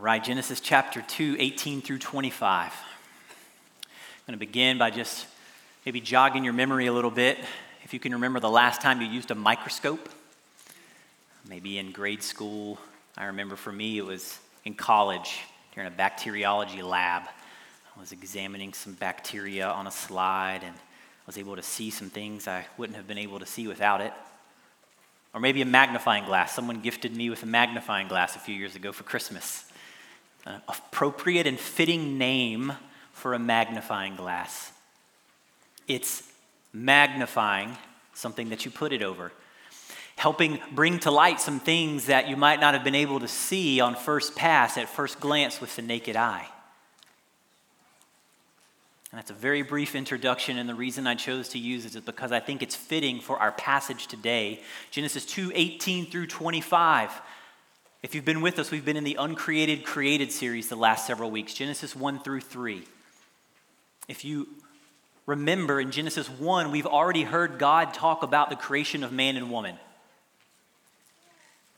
All right, Genesis chapter 2, 18 through 25. I'm going to begin by just maybe jogging your memory a little bit. If you can remember the last time you used a microscope, maybe in grade school. I remember for me it was in college during a bacteriology lab. I was examining some bacteria on a slide and I was able to see some things I wouldn't have been able to see without it. Or maybe a magnifying glass. Someone gifted me with a magnifying glass a few years ago for Christmas an appropriate and fitting name for a magnifying glass. It's magnifying something that you put it over, helping bring to light some things that you might not have been able to see on first pass, at first glance with the naked eye. And that's a very brief introduction, and the reason I chose to use it is because I think it's fitting for our passage today Genesis 2 18 through 25. If you've been with us, we've been in the Uncreated Created series the last several weeks, Genesis 1 through 3. If you remember in Genesis 1, we've already heard God talk about the creation of man and woman.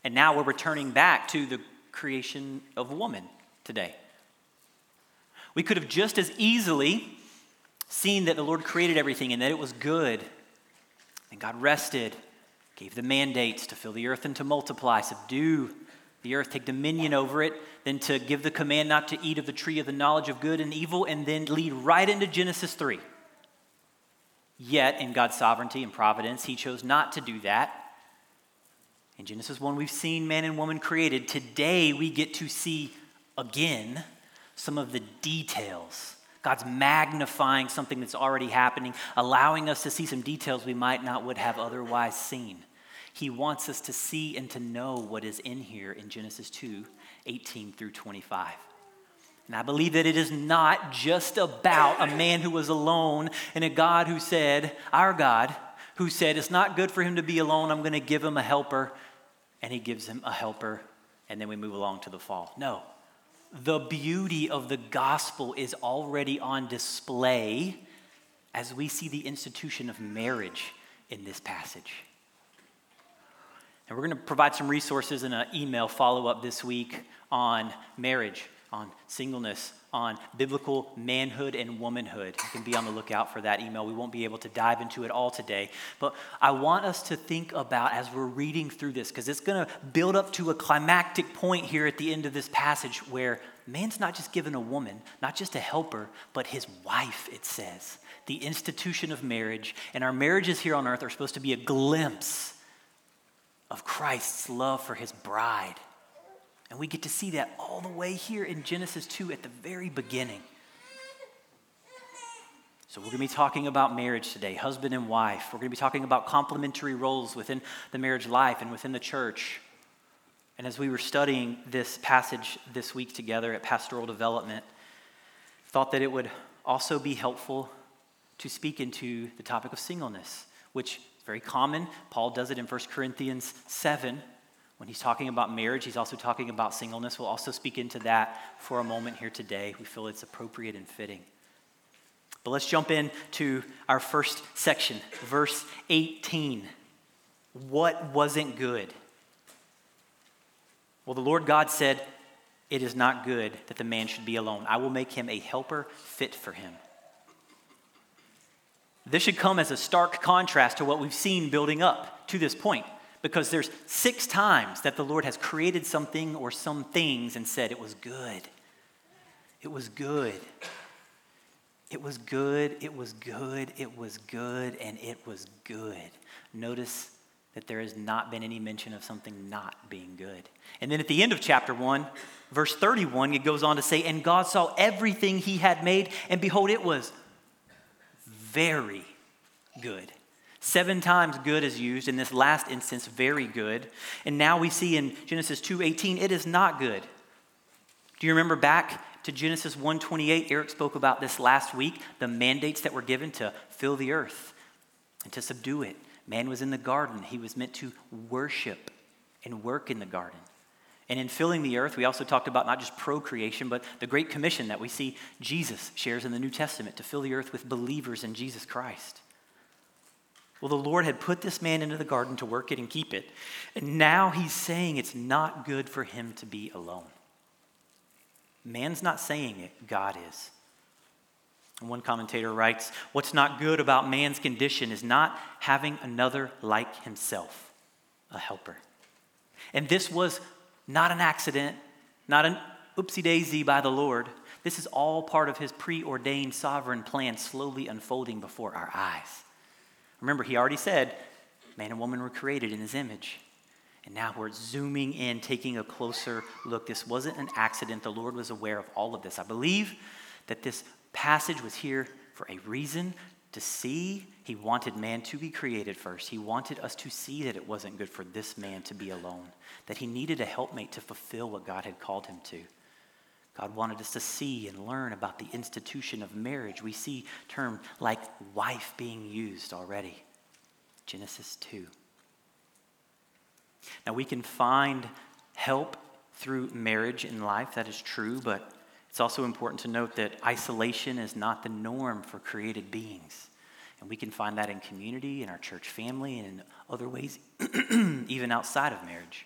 And now we're returning back to the creation of woman today. We could have just as easily seen that the Lord created everything and that it was good. And God rested, gave the mandates to fill the earth and to multiply, subdue the earth, take dominion over it, then to give the command not to eat of the tree of the knowledge of good and evil, and then lead right into Genesis 3. Yet, in God's sovereignty and providence, He chose not to do that. In Genesis 1, we've seen man and woman created. Today, we get to see again some of the details. God's magnifying something that's already happening, allowing us to see some details we might not would have otherwise seen. He wants us to see and to know what is in here in Genesis 2 18 through 25. And I believe that it is not just about a man who was alone and a God who said, our God, who said, It's not good for him to be alone. I'm going to give him a helper. And he gives him a helper. And then we move along to the fall. No. The beauty of the gospel is already on display as we see the institution of marriage in this passage. And we're going to provide some resources in an email follow up this week on marriage, on singleness, on biblical manhood and womanhood. You can be on the lookout for that email. We won't be able to dive into it all today. But I want us to think about as we're reading through this, because it's going to build up to a climactic point here at the end of this passage where man's not just given a woman, not just a helper, but his wife, it says. The institution of marriage. And our marriages here on earth are supposed to be a glimpse of Christ's love for his bride. And we get to see that all the way here in Genesis 2 at the very beginning. So, we're going to be talking about marriage today, husband and wife. We're going to be talking about complementary roles within the marriage life and within the church. And as we were studying this passage this week together at Pastoral Development, thought that it would also be helpful to speak into the topic of singleness, which very common. Paul does it in 1 Corinthians 7 when he's talking about marriage. He's also talking about singleness. We'll also speak into that for a moment here today. We feel it's appropriate and fitting. But let's jump in to our first section, verse 18. What wasn't good? Well, the Lord God said, It is not good that the man should be alone. I will make him a helper fit for him. This should come as a stark contrast to what we've seen building up to this point because there's six times that the Lord has created something or some things and said it was good. It was good. It was good, it was good, it was good, and it was good. Notice that there has not been any mention of something not being good. And then at the end of chapter 1, verse 31, it goes on to say, And God saw everything he had made, and behold, it was very good. Seven times good is used in this last instance, very good. And now we see in Genesis 2:18, it is not good. Do you remember back to Genesis 1:28? Eric spoke about this last week, the mandates that were given to fill the earth and to subdue it. Man was in the garden. He was meant to worship and work in the garden. And in filling the earth, we also talked about not just procreation, but the Great Commission that we see Jesus shares in the New Testament to fill the earth with believers in Jesus Christ. Well, the Lord had put this man into the garden to work it and keep it. And now he's saying it's not good for him to be alone. Man's not saying it, God is. And one commentator writes What's not good about man's condition is not having another like himself, a helper. And this was not an accident, not an oopsie daisy by the Lord. This is all part of his preordained sovereign plan slowly unfolding before our eyes. Remember, he already said, man and woman were created in his image. And now we're zooming in, taking a closer look. This wasn't an accident. The Lord was aware of all of this. I believe that this passage was here for a reason to see. He wanted man to be created first. He wanted us to see that it wasn't good for this man to be alone, that he needed a helpmate to fulfill what God had called him to. God wanted us to see and learn about the institution of marriage. We see term like wife being used already. Genesis 2. Now we can find help through marriage in life, that is true, but it's also important to note that isolation is not the norm for created beings. And we can find that in community, in our church family, and in other ways, even outside of marriage.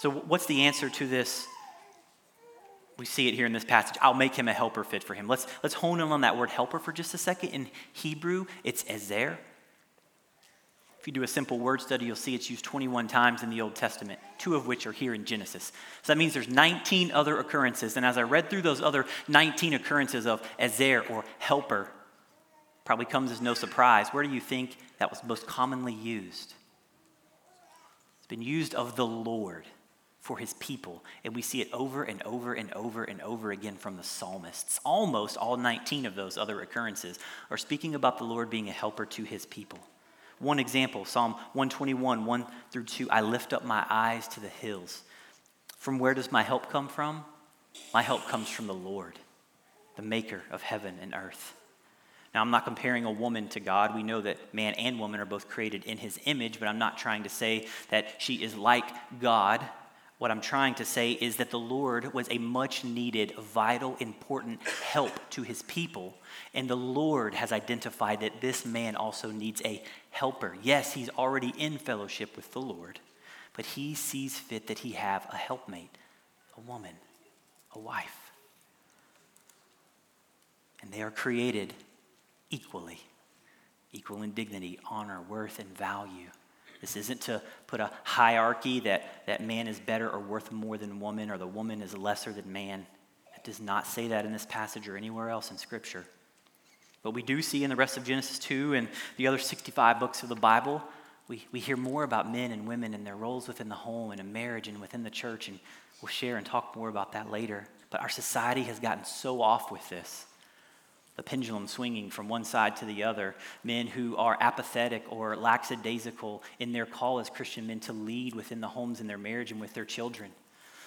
So, what's the answer to this? We see it here in this passage. I'll make him a helper fit for him. Let's, let's hone in on that word helper for just a second. In Hebrew, it's ezer. If you do a simple word study, you'll see it's used 21 times in the Old Testament, two of which are here in Genesis. So that means there's 19 other occurrences. And as I read through those other 19 occurrences of Ezer or helper, probably comes as no surprise. Where do you think that was most commonly used? It's been used of the Lord for his people. And we see it over and over and over and over again from the psalmists. Almost all 19 of those other occurrences are speaking about the Lord being a helper to his people. One example Psalm 121, 1 through 2 I lift up my eyes to the hills. From where does my help come from? My help comes from the Lord, the maker of heaven and earth. Now, I'm not comparing a woman to God. We know that man and woman are both created in his image, but I'm not trying to say that she is like God what I'm trying to say is that the Lord was a much needed, vital, important help to his people. And the Lord has identified that this man also needs a helper. Yes, he's already in fellowship with the Lord, but he sees fit that he have a helpmate, a woman, a wife. And they are created equally, equal in dignity, honor, worth, and value. This isn't to put a hierarchy that, that man is better or worth more than woman or the woman is lesser than man. It does not say that in this passage or anywhere else in Scripture. But we do see in the rest of Genesis 2 and the other 65 books of the Bible, we, we hear more about men and women and their roles within the home and in marriage and within the church, and we'll share and talk more about that later. But our society has gotten so off with this the pendulum swinging from one side to the other, men who are apathetic or lackadaisical in their call as Christian men to lead within the homes in their marriage and with their children.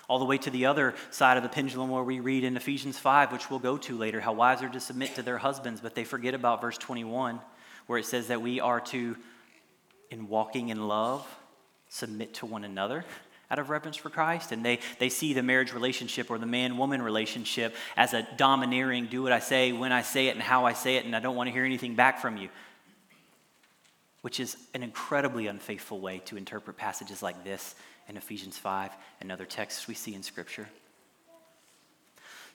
All the way to the other side of the pendulum, where we read in Ephesians 5, which we'll go to later, how wives are to submit to their husbands, but they forget about verse 21, where it says that we are to, in walking in love, submit to one another out of reverence for Christ. And they, they see the marriage relationship or the man woman relationship as a domineering, do what I say, when I say it, and how I say it, and I don't want to hear anything back from you. Which is an incredibly unfaithful way to interpret passages like this in Ephesians 5 and other texts we see in Scripture.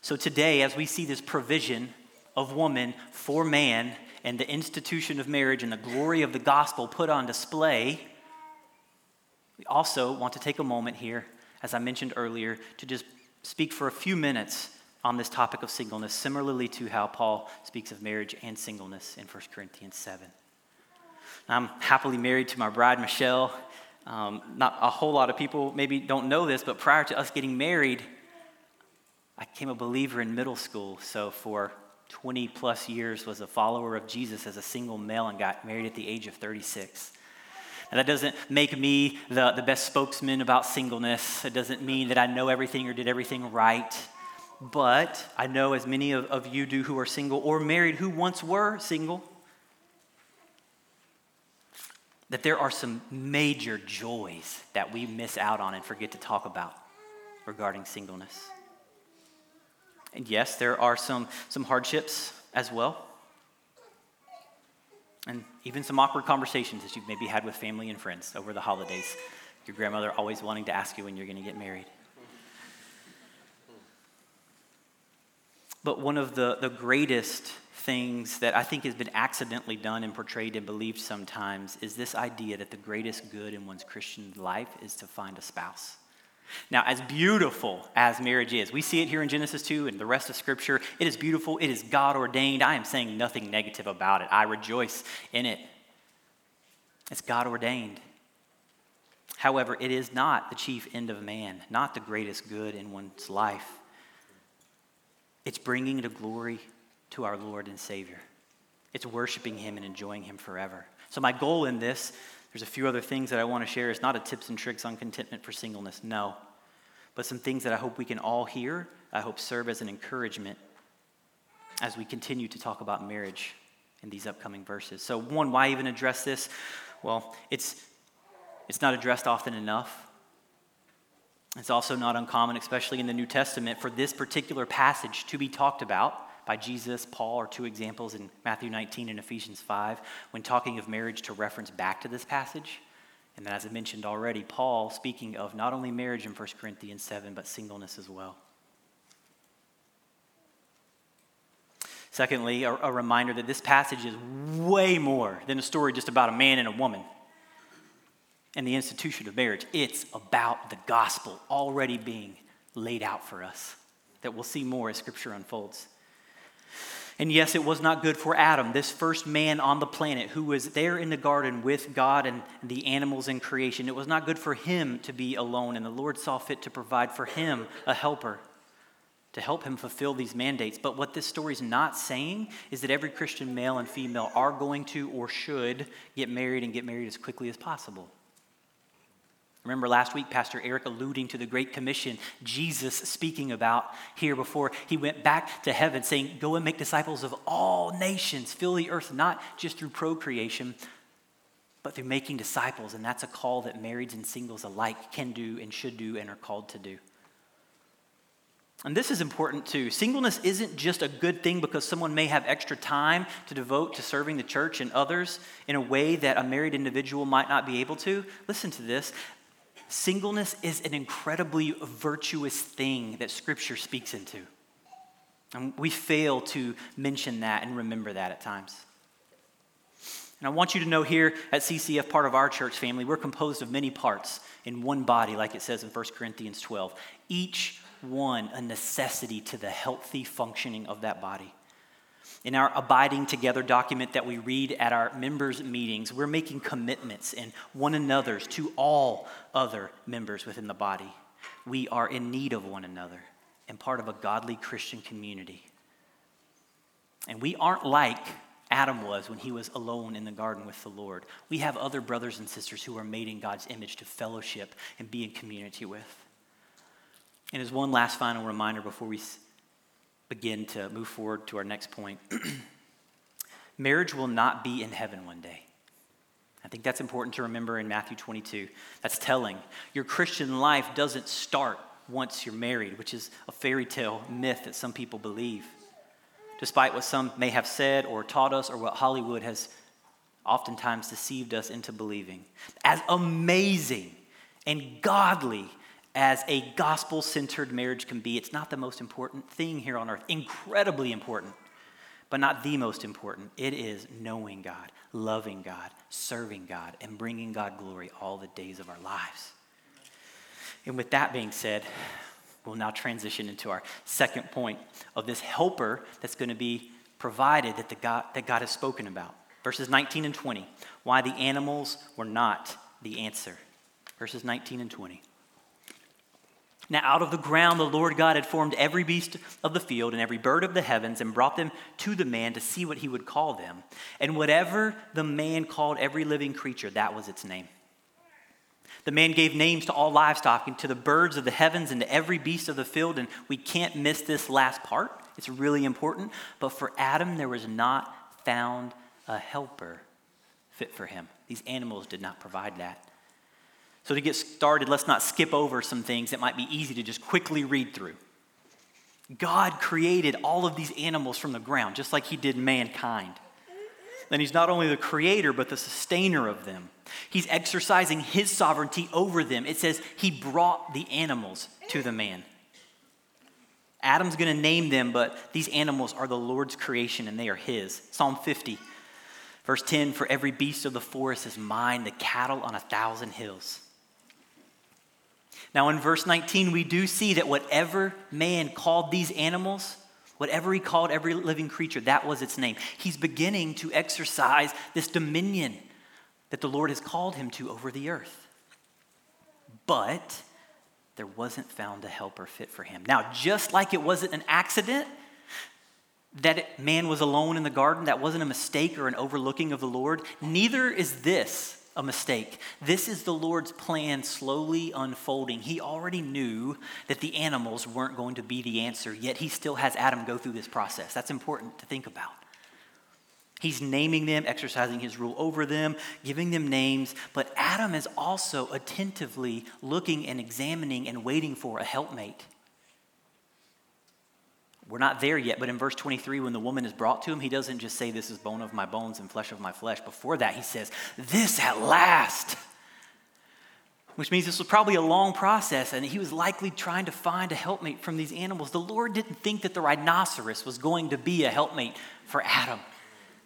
So today, as we see this provision of woman for man and the institution of marriage and the glory of the gospel put on display, we also want to take a moment here, as I mentioned earlier, to just speak for a few minutes on this topic of singleness, similarly to how Paul speaks of marriage and singleness in 1 Corinthians 7. I'm happily married to my bride, Michelle. Um, not a whole lot of people maybe don't know this, but prior to us getting married, I became a believer in middle school. So for 20 plus years was a follower of Jesus as a single male and got married at the age of 36. And that doesn't make me the, the best spokesman about singleness. It doesn't mean that I know everything or did everything right. But I know, as many of, of you do who are single or married who once were single, that there are some major joys that we miss out on and forget to talk about regarding singleness. And yes, there are some, some hardships as well and even some awkward conversations that you've maybe had with family and friends over the holidays. Your grandmother always wanting to ask you when you're going to get married. But one of the, the greatest things that I think has been accidentally done and portrayed and believed sometimes is this idea that the greatest good in one's Christian life is to find a spouse. Now, as beautiful as marriage is, we see it here in Genesis 2 and the rest of Scripture. It is beautiful, it is God ordained. I am saying nothing negative about it, I rejoice in it. It's God ordained. However, it is not the chief end of man, not the greatest good in one's life. It's bringing the glory to our Lord and Savior. It's worshiping Him and enjoying Him forever. So, my goal in this, there's a few other things that I want to share. It's not a tips and tricks on contentment for singleness, no. But some things that I hope we can all hear, I hope serve as an encouragement as we continue to talk about marriage in these upcoming verses. So, one, why even address this? Well, it's, it's not addressed often enough. It's also not uncommon, especially in the New Testament, for this particular passage to be talked about by Jesus, Paul are two examples in Matthew 19 and Ephesians 5 when talking of marriage to reference back to this passage. And then, as I mentioned already, Paul speaking of not only marriage in 1 Corinthians 7, but singleness as well. Secondly, a, a reminder that this passage is way more than a story just about a man and a woman and the institution of marriage. It's about the gospel already being laid out for us that we'll see more as scripture unfolds. And yes, it was not good for Adam, this first man on the planet who was there in the garden with God and the animals in creation. It was not good for him to be alone, and the Lord saw fit to provide for him a helper to help him fulfill these mandates. But what this story is not saying is that every Christian male and female are going to or should get married and get married as quickly as possible. Remember last week, Pastor Eric alluding to the Great Commission, Jesus speaking about here before he went back to heaven, saying, Go and make disciples of all nations, fill the earth, not just through procreation, but through making disciples. And that's a call that marrieds and singles alike can do and should do and are called to do. And this is important too. Singleness isn't just a good thing because someone may have extra time to devote to serving the church and others in a way that a married individual might not be able to. Listen to this Singleness is an incredibly virtuous thing that Scripture speaks into. And we fail to mention that and remember that at times. And I want you to know here at CCF, part of our church family, we're composed of many parts in one body, like it says in 1 Corinthians 12. Each one a necessity to the healthy functioning of that body. In our abiding together document that we read at our members' meetings, we're making commitments in one another's to all other members within the body. We are in need of one another and part of a godly Christian community. And we aren't like Adam was when he was alone in the garden with the Lord. We have other brothers and sisters who are made in God's image to fellowship and be in community with. And as one last final reminder before we begin to move forward to our next point, marriage will not be in heaven one day. I think that's important to remember in Matthew 22. That's telling. Your Christian life doesn't start once you're married, which is a fairy tale myth that some people believe. Despite what some may have said or taught us, or what Hollywood has oftentimes deceived us into believing. As amazing and godly as a gospel centered marriage can be. It's not the most important thing here on earth, incredibly important, but not the most important. It is knowing God, loving God, serving God, and bringing God glory all the days of our lives. And with that being said, we'll now transition into our second point of this helper that's going to be provided that, the God, that God has spoken about. Verses 19 and 20. Why the animals were not the answer. Verses 19 and 20. Now, out of the ground, the Lord God had formed every beast of the field and every bird of the heavens and brought them to the man to see what he would call them. And whatever the man called every living creature, that was its name. The man gave names to all livestock and to the birds of the heavens and to every beast of the field. And we can't miss this last part, it's really important. But for Adam, there was not found a helper fit for him. These animals did not provide that. So, to get started, let's not skip over some things that might be easy to just quickly read through. God created all of these animals from the ground, just like He did mankind. Then He's not only the creator, but the sustainer of them. He's exercising His sovereignty over them. It says He brought the animals to the man. Adam's going to name them, but these animals are the Lord's creation and they are his. Psalm 50, verse 10 For every beast of the forest is mine, the cattle on a thousand hills. Now, in verse 19, we do see that whatever man called these animals, whatever he called every living creature, that was its name. He's beginning to exercise this dominion that the Lord has called him to over the earth. But there wasn't found a helper fit for him. Now, just like it wasn't an accident that man was alone in the garden, that wasn't a mistake or an overlooking of the Lord, neither is this a mistake. This is the Lord's plan slowly unfolding. He already knew that the animals weren't going to be the answer, yet he still has Adam go through this process. That's important to think about. He's naming them, exercising his rule over them, giving them names, but Adam is also attentively looking and examining and waiting for a helpmate. We're not there yet, but in verse 23, when the woman is brought to him, he doesn't just say, This is bone of my bones and flesh of my flesh. Before that, he says, This at last. Which means this was probably a long process, and he was likely trying to find a helpmate from these animals. The Lord didn't think that the rhinoceros was going to be a helpmate for Adam.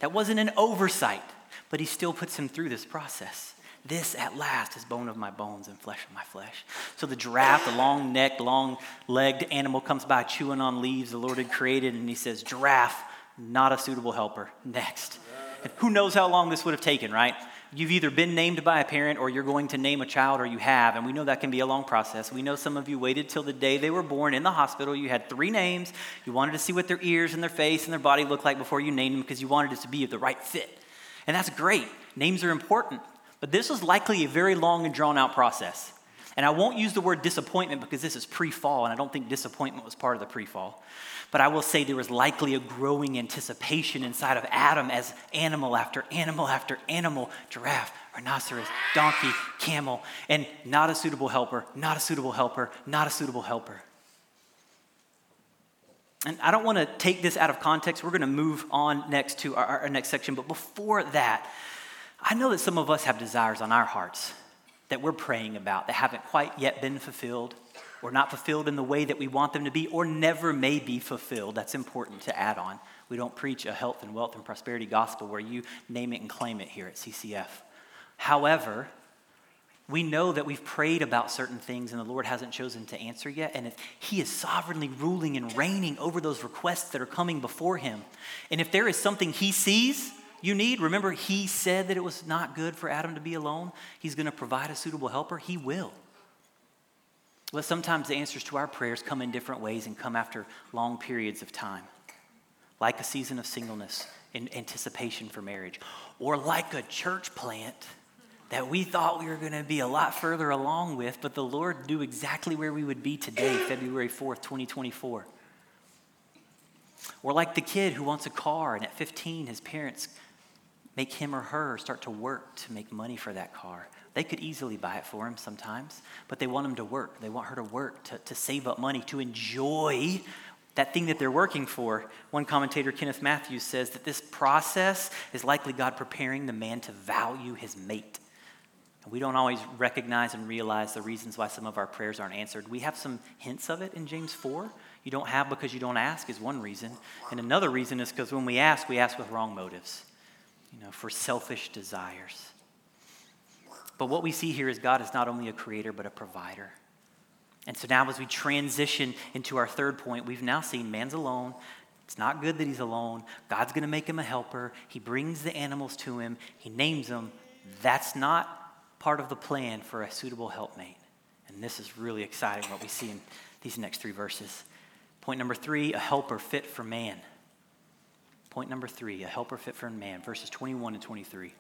That wasn't an oversight, but he still puts him through this process. This at last is bone of my bones and flesh of my flesh. So the giraffe, the long necked, long legged animal, comes by chewing on leaves the Lord had created, and he says, Giraffe, not a suitable helper. Next. And who knows how long this would have taken, right? You've either been named by a parent or you're going to name a child or you have, and we know that can be a long process. We know some of you waited till the day they were born in the hospital. You had three names. You wanted to see what their ears and their face and their body looked like before you named them because you wanted it to be of the right fit. And that's great. Names are important. But this was likely a very long and drawn out process. And I won't use the word disappointment because this is pre fall, and I don't think disappointment was part of the pre fall. But I will say there was likely a growing anticipation inside of Adam as animal after animal after animal giraffe, rhinoceros, donkey, camel, and not a suitable helper, not a suitable helper, not a suitable helper. And I don't want to take this out of context. We're going to move on next to our, our next section. But before that, I know that some of us have desires on our hearts that we're praying about that haven't quite yet been fulfilled or not fulfilled in the way that we want them to be or never may be fulfilled. That's important to add on. We don't preach a health and wealth and prosperity gospel where you name it and claim it here at CCF. However, we know that we've prayed about certain things and the Lord hasn't chosen to answer yet, and if He is sovereignly ruling and reigning over those requests that are coming before Him. And if there is something He sees you need. Remember, he said that it was not good for Adam to be alone. He's going to provide a suitable helper. He will. But sometimes the answers to our prayers come in different ways and come after long periods of time, like a season of singleness in anticipation for marriage, or like a church plant that we thought we were going to be a lot further along with, but the Lord knew exactly where we would be today, February 4th, 2024. Or like the kid who wants a car, and at 15, his parents make him or her start to work to make money for that car. They could easily buy it for him sometimes, but they want him to work. They want her to work, to, to save up money, to enjoy that thing that they're working for. One commentator, Kenneth Mathews, says that this process is likely God preparing the man to value his mate. We don't always recognize and realize the reasons why some of our prayers aren't answered. We have some hints of it in James 4. You don't have because you don't ask is one reason. And another reason is because when we ask, we ask with wrong motives you know, for selfish desires. But what we see here is God is not only a creator, but a provider. And so now, as we transition into our third point, we've now seen man's alone. It's not good that he's alone. God's going to make him a helper. He brings the animals to him, he names them. That's not part of the plan for a suitable helpmate. And this is really exciting what we see in these next three verses. Point number three a helper fit for man. Point number three a helper fit for a man, verses 21 and 23.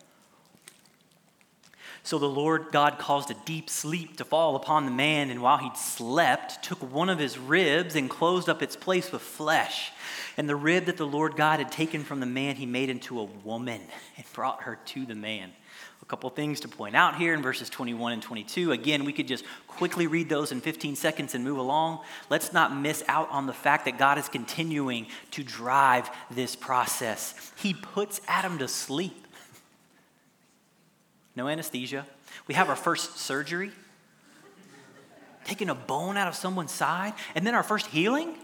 So the Lord God caused a deep sleep to fall upon the man, and while he slept, took one of his ribs and closed up its place with flesh. And the rib that the Lord God had taken from the man, he made into a woman and brought her to the man. A couple things to point out here in verses 21 and 22. Again, we could just quickly read those in 15 seconds and move along. Let's not miss out on the fact that God is continuing to drive this process. He puts Adam to sleep. No anesthesia. We have our first surgery, taking a bone out of someone's side, and then our first healing.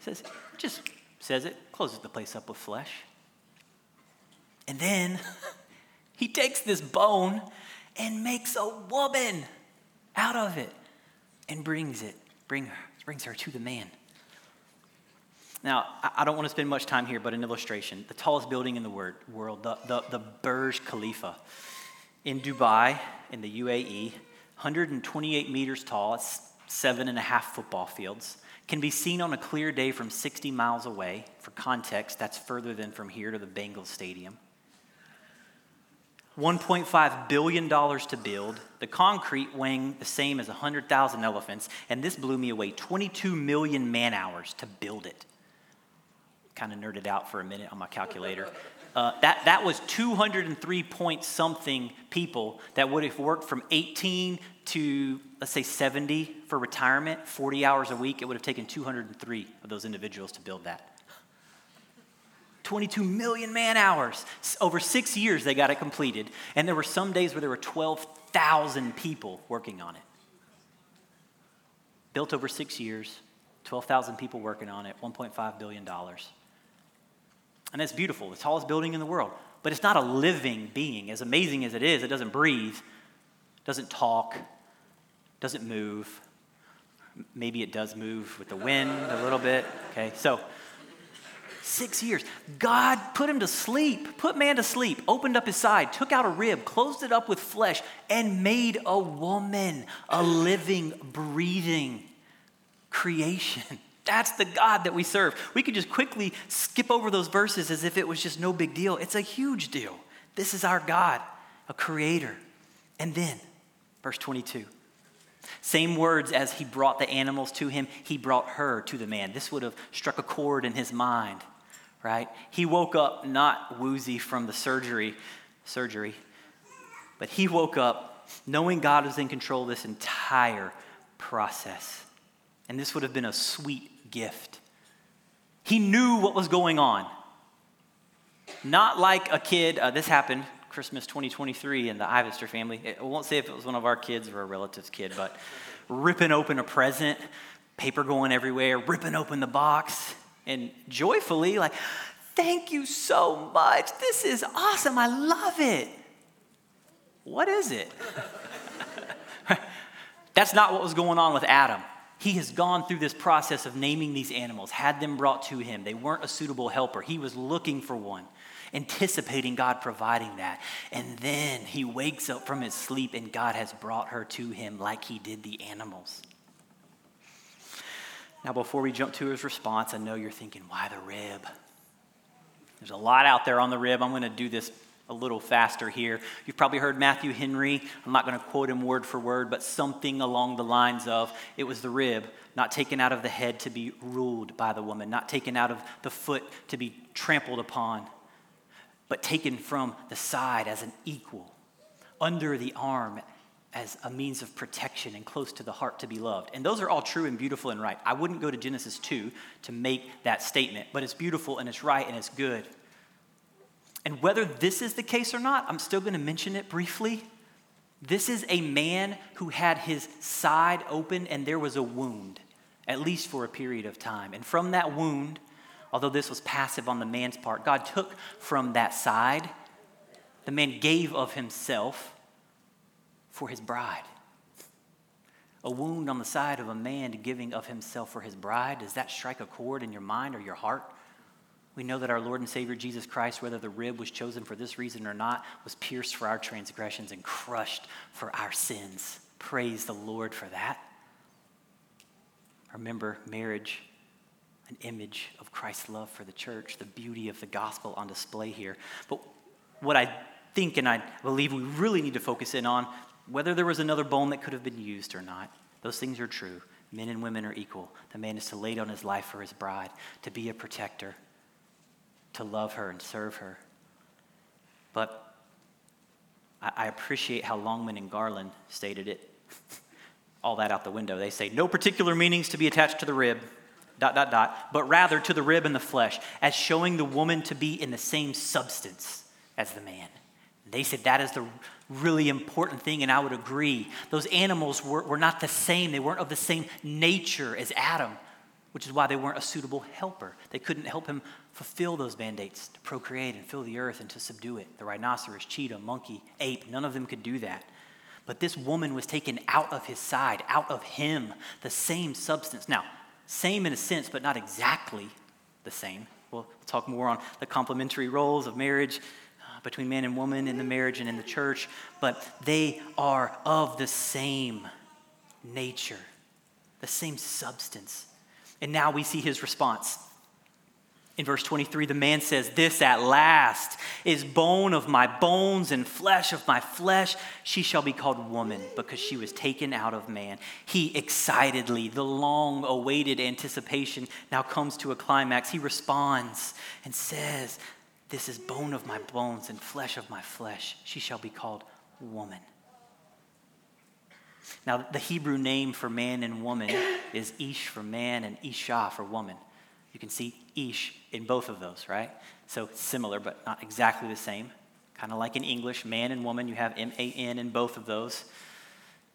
says, just says it, closes the place up with flesh. And then he takes this bone and makes a woman out of it and brings it, bring her, brings her to the man. Now, I don't want to spend much time here, but an illustration. The tallest building in the world, the, the, the Burj Khalifa in Dubai, in the UAE, 128 meters tall, it's seven and a half football fields, can be seen on a clear day from 60 miles away. For context, that's further than from here to the Bengals Stadium. $1.5 billion to build, the concrete weighing the same as 100,000 elephants, and this blew me away 22 million man hours to build it. Kind of nerded out for a minute on my calculator. Uh, that, that was 203 point something people that would have worked from 18 to, let's say, 70 for retirement, 40 hours a week. It would have taken 203 of those individuals to build that. 22 million man hours. Over six years, they got it completed. And there were some days where there were 12,000 people working on it. Built over six years, 12,000 people working on it, $1.5 billion. And that's beautiful, the tallest building in the world. But it's not a living being. As amazing as it is, it doesn't breathe, doesn't talk, doesn't move. Maybe it does move with the wind a little bit. Okay, so Six years. God put him to sleep, put man to sleep, opened up his side, took out a rib, closed it up with flesh, and made a woman, a living, breathing creation. That's the God that we serve. We could just quickly skip over those verses as if it was just no big deal. It's a huge deal. This is our God, a creator. And then, verse 22. Same words as he brought the animals to him, he brought her to the man. This would have struck a chord in his mind right? He woke up not woozy from the surgery, surgery, but he woke up knowing God was in control of this entire process. And this would have been a sweet gift. He knew what was going on. Not like a kid, uh, this happened Christmas 2023 in the Ivester family. I won't say if it was one of our kids or a relative's kid, but ripping open a present, paper going everywhere, ripping open the box, and joyfully, like, thank you so much. This is awesome. I love it. What is it? That's not what was going on with Adam. He has gone through this process of naming these animals, had them brought to him. They weren't a suitable helper. He was looking for one, anticipating God providing that. And then he wakes up from his sleep and God has brought her to him like he did the animals. Now, before we jump to his response, I know you're thinking, why the rib? There's a lot out there on the rib. I'm going to do this a little faster here. You've probably heard Matthew Henry. I'm not going to quote him word for word, but something along the lines of it was the rib, not taken out of the head to be ruled by the woman, not taken out of the foot to be trampled upon, but taken from the side as an equal, under the arm as a means of protection and close to the heart to be loved. And those are all true and beautiful and right. I wouldn't go to Genesis 2 to make that statement, but it's beautiful and it's right and it's good. And whether this is the case or not, I'm still going to mention it briefly. This is a man who had his side open and there was a wound, at least for a period of time. And from that wound, although this was passive on the man's part, God took from that side, the man gave of himself for his bride. A wound on the side of a man giving of himself for his bride, does that strike a chord in your mind or your heart? We know that our Lord and Savior Jesus Christ, whether the rib was chosen for this reason or not, was pierced for our transgressions and crushed for our sins. Praise the Lord for that. Remember, marriage, an image of Christ's love for the church, the beauty of the gospel on display here. But what I think and I believe we really need to focus in on whether there was another bone that could have been used or not, those things are true. Men and women are equal. The man is to lay down his life for his bride, to be a protector, to love her and serve her. But I, appreciate how Longman and Garland stated it. All that out the window. They say, no particular meanings to be attached to the rib, dot, dot, dot, but rather to the rib and the flesh, as showing the woman to be in the same substance as the man. They said that is the really important thing, and I would agree. Those animals were, were not the same, they weren't of the same nature as Adam. which is why they weren't a suitable helper. They couldn't help him fulfill those mandates to procreate and fill the earth and to subdue it. The rhinoceros, cheetah, monkey, ape, none of them could do that. But this woman was taken out of his side, out of him, the same substance. Now, same in a sense, but not exactly the same. We'll talk more on the complementary roles of marriage between man and woman in the marriage and in the church, but they are of the same nature, the same substance. And now we see his response. In verse 23, the man says, This at last is bone of my bones and flesh of my flesh. She shall be called woman because she was taken out of man. He excitedly, the long awaited anticipation now comes to a climax. He responds and says, This is bone of my bones and flesh of my flesh. She shall be called woman. Now, the Hebrew name for man and woman is Ish for man and Isha for woman. You can see ish in both of those, right? So similar, but not exactly the same. Kind of like in English, man and woman, you have M A N in both of those.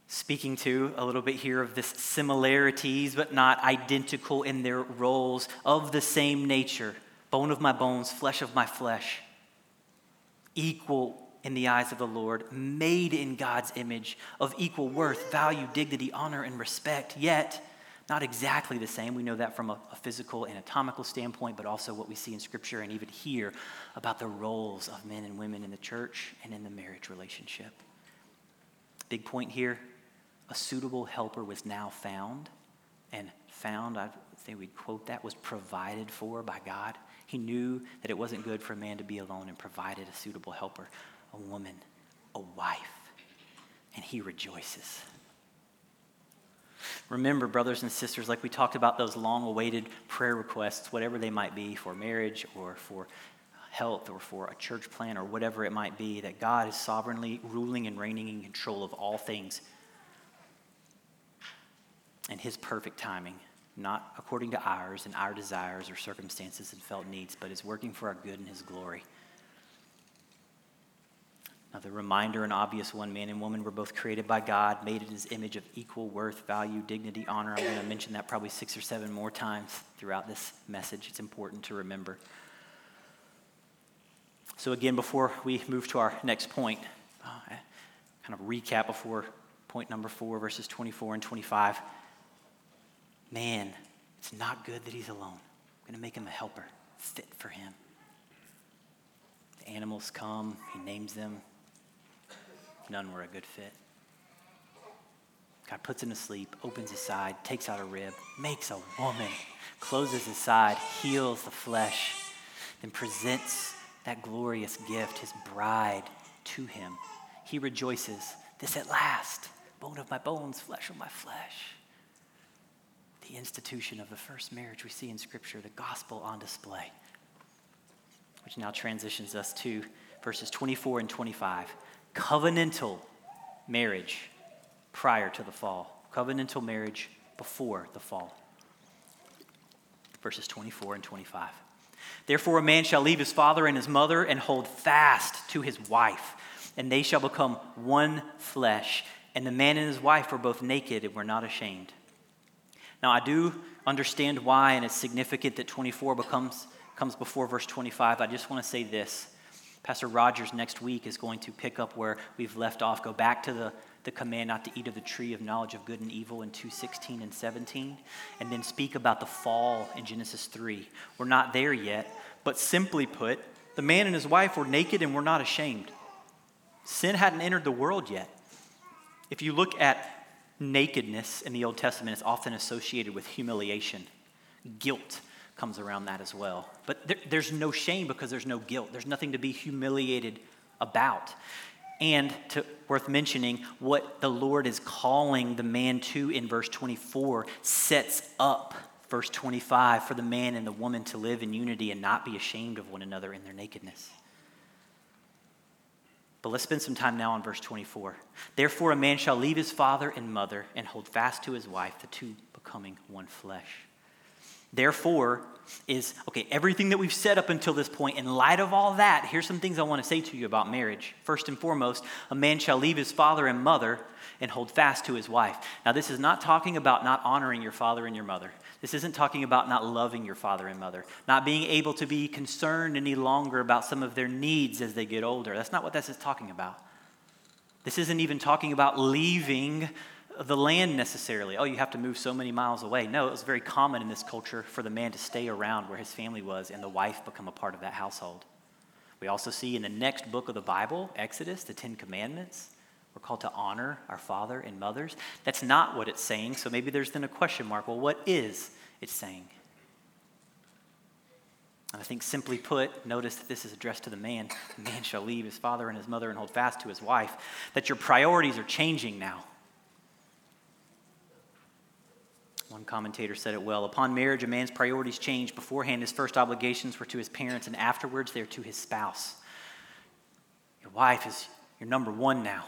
Speaking to a little bit here of this similarities, but not identical in their roles, of the same nature bone of my bones, flesh of my flesh, equal in the eyes of the Lord, made in God's image, of equal worth, value, dignity, honor, and respect, yet not exactly the same. We know that from a, a, physical, anatomical standpoint, but also what we see in Scripture and even here about the roles of men and women in the church and in the marriage relationship. Big point here a suitable helper was now found, and found, I think we'd quote that, was provided for by God. He knew that it wasn't good for a man to be alone and provided a suitable helper, a woman, a wife, and he rejoices. Remember, brothers and sisters, like we talked about those long awaited prayer requests, whatever they might be for marriage or for health or for a church plan or whatever it might be, that God is sovereignly ruling and reigning in control of all things and His perfect timing, not according to ours and our desires or circumstances and felt needs, but is working for our good and His glory. Now, the reminder, an obvious one man and woman were both created by God, made in his image of equal worth, value, dignity, honor. I'm going to mention that probably six or seven more times throughout this message. It's important to remember. So, again, before we move to our next point, uh, kind of recap before point number four, verses 24 and 25. Man, it's not good that he's alone. I'm going to make him a helper, fit for him. The animals come, he names them, none were a good fit. God puts him to sleep, opens his side, takes out a rib, makes a woman, closes his side, heals the flesh, then presents that glorious gift, his bride, to him. He rejoices, This at last, bone of my bones, flesh of my flesh. The institution of the first marriage we see in Scripture, the gospel on display, which now transitions us to verses 24 and 25 covenantal marriage prior to the fall, covenantal marriage before the fall. Verses 24 and 25. Therefore, a man shall leave his father and his mother and hold fast to his wife, and they shall become one flesh. And the man and his wife were both naked and were not ashamed. Now, I do understand why, and it's significant that 24 becomes, comes before verse 25. I just want to say this Pastor Rogers next week is going to pick up where we've left off, go back to the, the command not to eat of the tree of knowledge of good and evil in 2:16 and 17, and then speak about the fall in Genesis 3. We're not there yet, but simply put, the man and his wife were naked and were not ashamed. Sin hadn't entered the world yet. If you look at nakedness in the Old Testament, is often associated with humiliation, guilt, comes around that as well. But there, there's no shame because there's no guilt. There's nothing to be humiliated about. And to, worth mentioning, what the Lord is calling the man to in verse 24 sets up verse 25 for the man and the woman to live in unity and not be ashamed of one another in their nakedness. But let's spend some time now on verse 24. Therefore, a man shall leave his father and mother and hold fast to his wife, the two becoming one flesh. Therefore, is okay, everything that we've said up until this point, in light of all that, here's some things I want to say to you about marriage. First and foremost, a man shall leave his father and mother and hold fast to his wife. Now, this is not talking about not honoring your father and your mother. This isn't talking about not loving your father and mother, not being able to be concerned any longer about some of their needs as they get older. That's not what this is talking about. This isn't even talking about leaving the land necessarily. Oh, you have to move so many miles away. No, it was very common in this culture for the man to stay around where his family was and the wife become a part of that household. We also see in the next book of the Bible, Exodus, the Ten Commandments, we're called to honor our father and mothers. That's not what it's saying, so maybe there's then a question mark. Well, what is it saying? And I think simply put, notice that this is addressed to the man. The man shall leave his father and his mother and hold fast to his wife. That your priorities are changing now. One commentator said it well. Upon marriage, a man's priorities change. Beforehand, his first obligations were to his parents, and afterwards, they're to his spouse. Your wife is your number one now.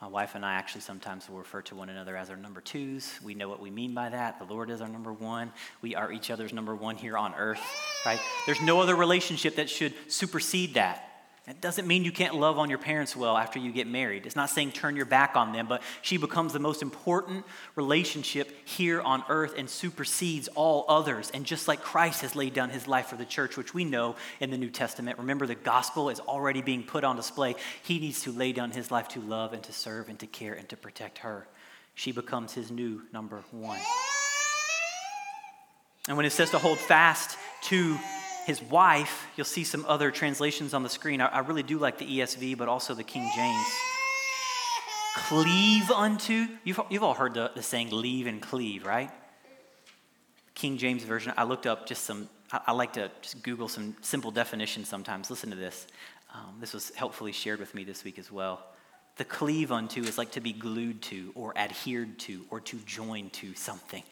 My wife and I actually sometimes will refer to one another as our number twos. We know what we mean by that. The Lord is our number one. We are each other's number one here on earth, right? There's no other relationship that should supersede that. It doesn't mean you can't love on your parents well after you get married. It's not saying turn your back on them, but she becomes the most important relationship here on earth and supersedes all others. And just like Christ has laid down his life for the church, which we know in the New Testament, remember the gospel is already being put on display. He needs to lay down his life to love and to serve and to care and to protect her. She becomes his new number one. And when it says to hold fast to his wife, you'll see some other translations on the screen. I, I really do like the ESV, but also the King James. Cleave unto, you've, you've all heard the, the saying leave and cleave, right? King James Version, I looked up just some, I, I like to just Google some simple definitions sometimes. Listen to this. Um, this was helpfully shared with me this week as well. The cleave unto is like to be glued to or adhered to or to join to something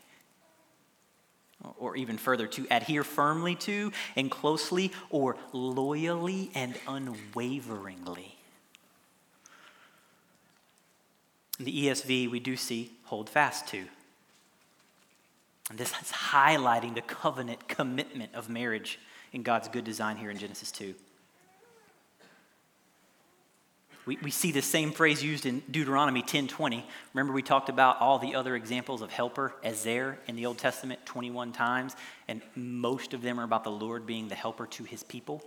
or even further, to adhere firmly to and closely or loyally and unwaveringly. In the ESV, we do see hold fast to. And this is highlighting the covenant commitment of marriage in God's good design here in Genesis 2. We, we see the same phrase used in Deuteronomy 10:20. Remember we talked about all the other examples of helper as there in the Old Testament 21 times, and most of them are about the Lord being the helper to his people.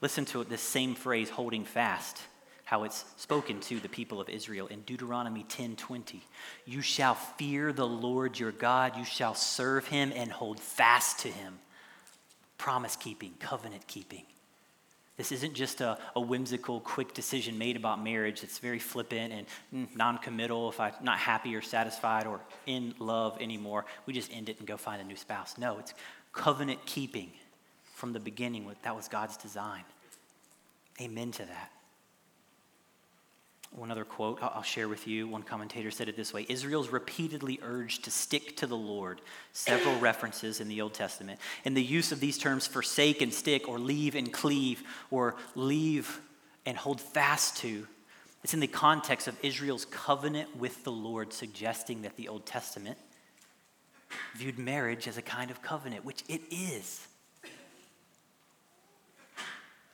Listen to this same phrase, holding fast, how it's spoken to the people of Israel in Deuteronomy 10:20. You shall fear the Lord your God, you shall serve him and hold fast to him. Promise keeping, covenant keeping. This isn't just a, a, whimsical, quick decision made about marriage that's very flippant and mm, non committal. If I'm not happy or satisfied or in love anymore, we just end it and go find a new spouse. No, it's covenant keeping from the beginning. That was God's design. Amen to that. One other quote I'll share with you. One commentator said it this way Israel's repeatedly urged to stick to the Lord, several references in the Old Testament. And the use of these terms, forsake and stick, or leave and cleave, or leave and hold fast to, it's in the context of Israel's covenant with the Lord, suggesting that the Old Testament viewed marriage as a kind of covenant, which it is.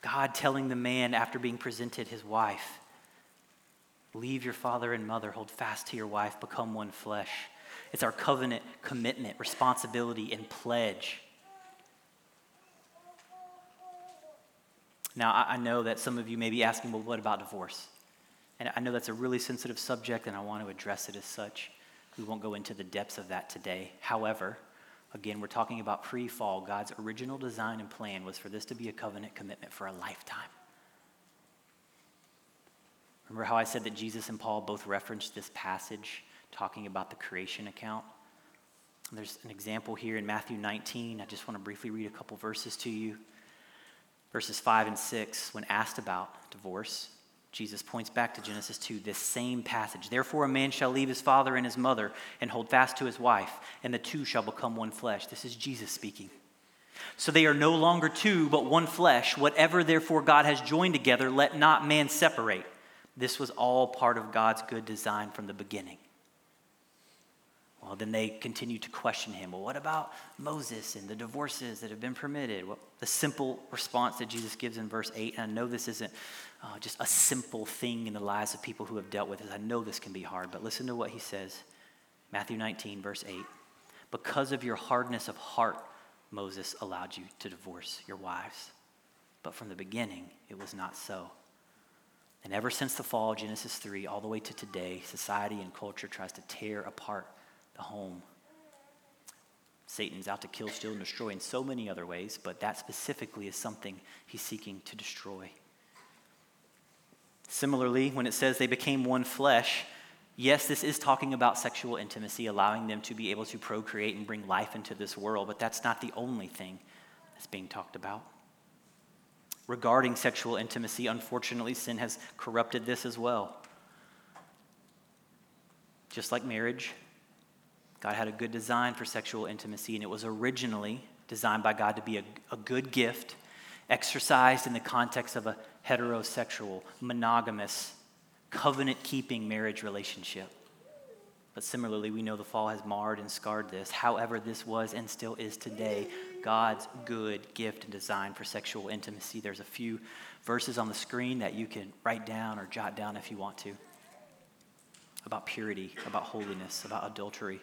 God telling the man after being presented his wife, Leave your father and mother, hold fast to your wife, become one flesh. It's our covenant commitment, responsibility, and pledge. Now, I know that some of you may be asking, well, what about divorce? And I know that's a really sensitive subject, and I want to address it as such. We won't go into the depths of that today. However, again, we're talking about pre fall. God's original design and plan was for this to be a covenant commitment for a lifetime. Remember how I said that Jesus and Paul both referenced this passage talking about the creation account? There's an example here in Matthew 19. I just want to briefly read a couple verses to you. Verses 5 and 6, when asked about divorce, Jesus points back to Genesis 2, this same passage. Therefore, a man shall leave his father and his mother and hold fast to his wife, and the two shall become one flesh. This is Jesus speaking. So they are no longer two, but one flesh. Whatever, therefore, God has joined together, let not man separate. This was all part of God's good design from the beginning. Well, then they continue to question him. Well, what about Moses and the divorces that have been permitted? Well, the simple response that Jesus gives in verse 8, and I know this isn't uh, just a simple thing in the lives of people who have dealt with this. I know this can be hard, but listen to what he says Matthew 19, verse 8. Because of your hardness of heart, Moses allowed you to divorce your wives. But from the beginning, it was not so. And ever since the fall, Genesis 3, all the way to today, society and culture tries to tear apart the home. Satan's out to kill, steal, and destroy in so many other ways, but that specifically is something he's seeking to destroy. Similarly, when it says they became one flesh, yes, this is talking about sexual intimacy, allowing them to be able to procreate and bring life into this world, but that's not the only thing that's being talked about. Regarding sexual intimacy, unfortunately, sin has corrupted this as well. Just like marriage, God had a good design for sexual intimacy, and it was originally designed by God to be a, a good gift, exercised in the context of a heterosexual, monogamous, covenant keeping marriage relationship. But similarly, we know the fall has marred and scarred this. However, this was and still is today God's good gift and design for sexual intimacy. There's a few verses on the screen that you can write down or jot down if you want to about purity, about holiness, about adultery.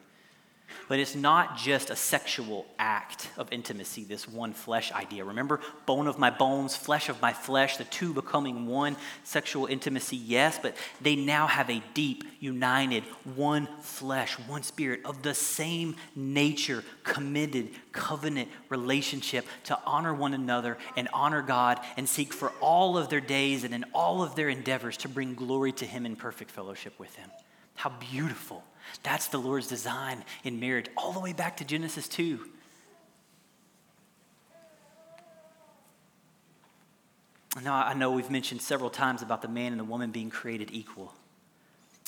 But it's not just a sexual act of intimacy, this one flesh idea. Remember, bone of my bones, flesh of my flesh, the two becoming one sexual intimacy, yes, but they now have a deep, united, one flesh, one spirit of the same nature, committed, covenant relationship to honor one another and honor God and seek for all of their days and in all of their endeavors to bring glory to Him in perfect fellowship with Him. How beautiful. That's the Lord's design in marriage, all the way back to Genesis 2. Now, I know we've mentioned several times about the man and the woman being created equal.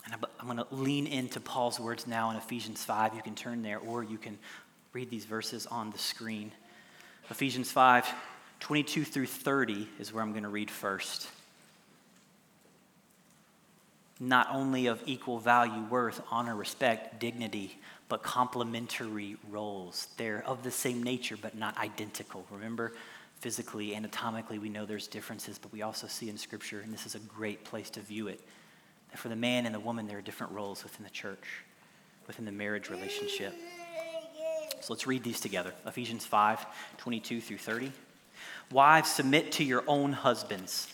And I'm going to lean into Paul's words now in Ephesians 5. You can turn there, or you can read these verses on the screen. Ephesians 5, 22 through 30 is where I'm going to read first not only of equal value, worth, honor, respect, dignity, but complementary roles. They're of the same nature, but not identical. Remember, physically, anatomically, we know there's differences, but we also see in Scripture, and this is a great place to view it, that for the man and the woman, there are different roles within the church, within the marriage relationship. So let's read these together Ephesians 5 22 through 30. Wives, submit to your own husbands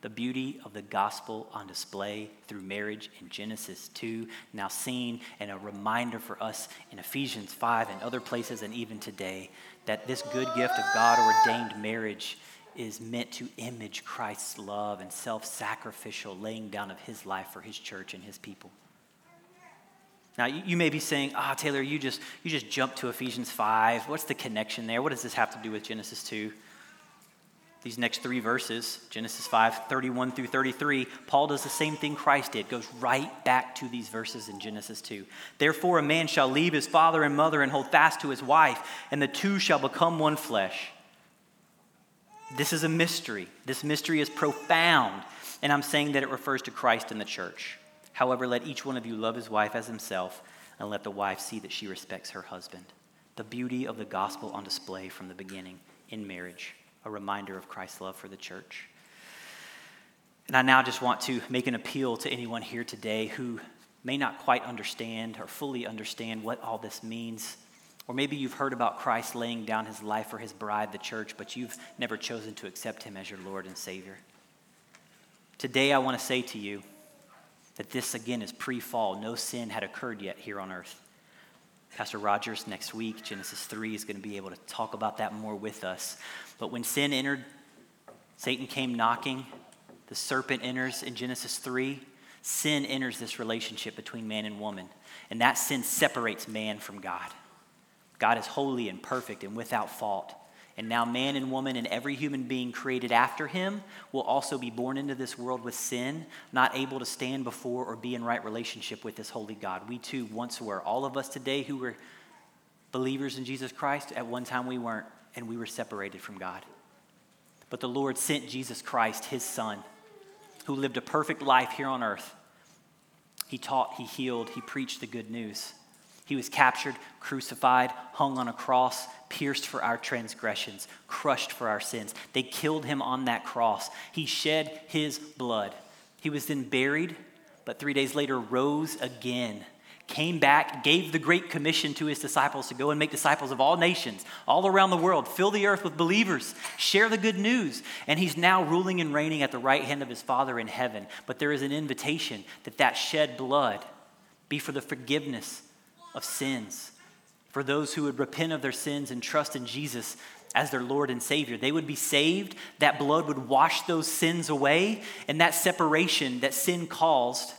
the beauty of the gospel on display through marriage in Genesis 2, now seen, and a reminder for us in Ephesians 5 and other places, and even today, that this good gift of God ordained marriage is meant to image Christ's love and self sacrificial laying down of his life for his church and his people. Now, you may be saying, ah, oh, Taylor, you just, you just jumped to Ephesians 5. What's the connection there? What does this have to do with Genesis 2? These next three verses, Genesis 5, 31 through 33, Paul does the same thing Christ did, goes right back to these verses in Genesis 2. Therefore, a man shall leave his father and mother and hold fast to his wife, and the two shall become one flesh. This is a mystery. This mystery is profound, and I'm saying that it refers to Christ and the church. However, let each one of you love his wife as himself, and let the wife see that she respects her husband. The beauty of the gospel on display from the beginning in marriage a reminder of Christ's love for the church. And I now just want to make an appeal to anyone here today who may not quite understand or fully understand what all this means. Or maybe you've heard about Christ laying down his life for his bride, the church, but you've never chosen to accept him as your Lord and Savior. Today, I want to say to you that this, again, is pre fall. No sin had occurred yet here on earth. Pastor Rogers next week, Genesis 3, is going to be able to talk about that more with us. But when sin entered, Satan came knocking, the serpent enters in Genesis 3. Sin enters this relationship between man and woman, and that sin separates man from God. God is holy and perfect and without fault. And now, man and woman and every human being created after him will also be born into this world with sin, not able to stand before or be in right relationship with this holy God. We too once were. All of us today who were believers in Jesus Christ, at one time we weren't, and we were separated from God. But the Lord sent Jesus Christ, his Son, who lived a perfect life here on earth. He taught, he healed, he preached the good news. He was captured, crucified, hung on a cross, pierced for our transgressions, crushed for our sins. They killed him on that cross. He shed his blood. He was then buried, but three days later rose again, came back, gave the Great Commission to his disciples to go and make disciples of all nations, all around the world, fill the earth with believers, share the good news. And he's now ruling and reigning at the right hand of his Father in heaven. But there is an invitation that that shed blood be for the forgiveness of sins. For those who would repent of their sins and trust in Jesus as their Lord and Savior, they would be saved. That blood would wash those sins away, and that separation that sin caused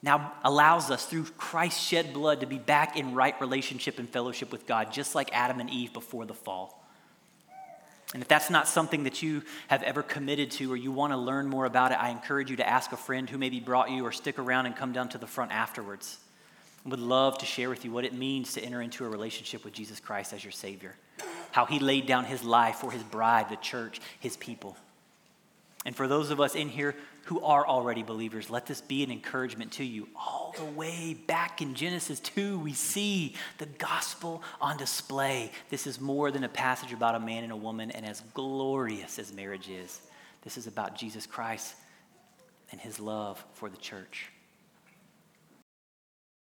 now allows us through Christ's shed blood to be back in right relationship and fellowship with God, just like Adam and Eve before the fall. And if that's not something that you have ever committed to or you want to learn more about it, I encourage you to ask a friend who maybe brought you or stick around and come down to the front afterwards would love to share with you what it means to enter into a relationship with Jesus Christ as your Savior, how He laid down His life for His bride, the church, His people. And for those of us in here who are already believers, let this be an encouragement to you. All the way back in Genesis 2, we see the gospel on display. This is more than a passage about a man and a woman, and as glorious as marriage is, this is about Jesus Christ and his love for the church.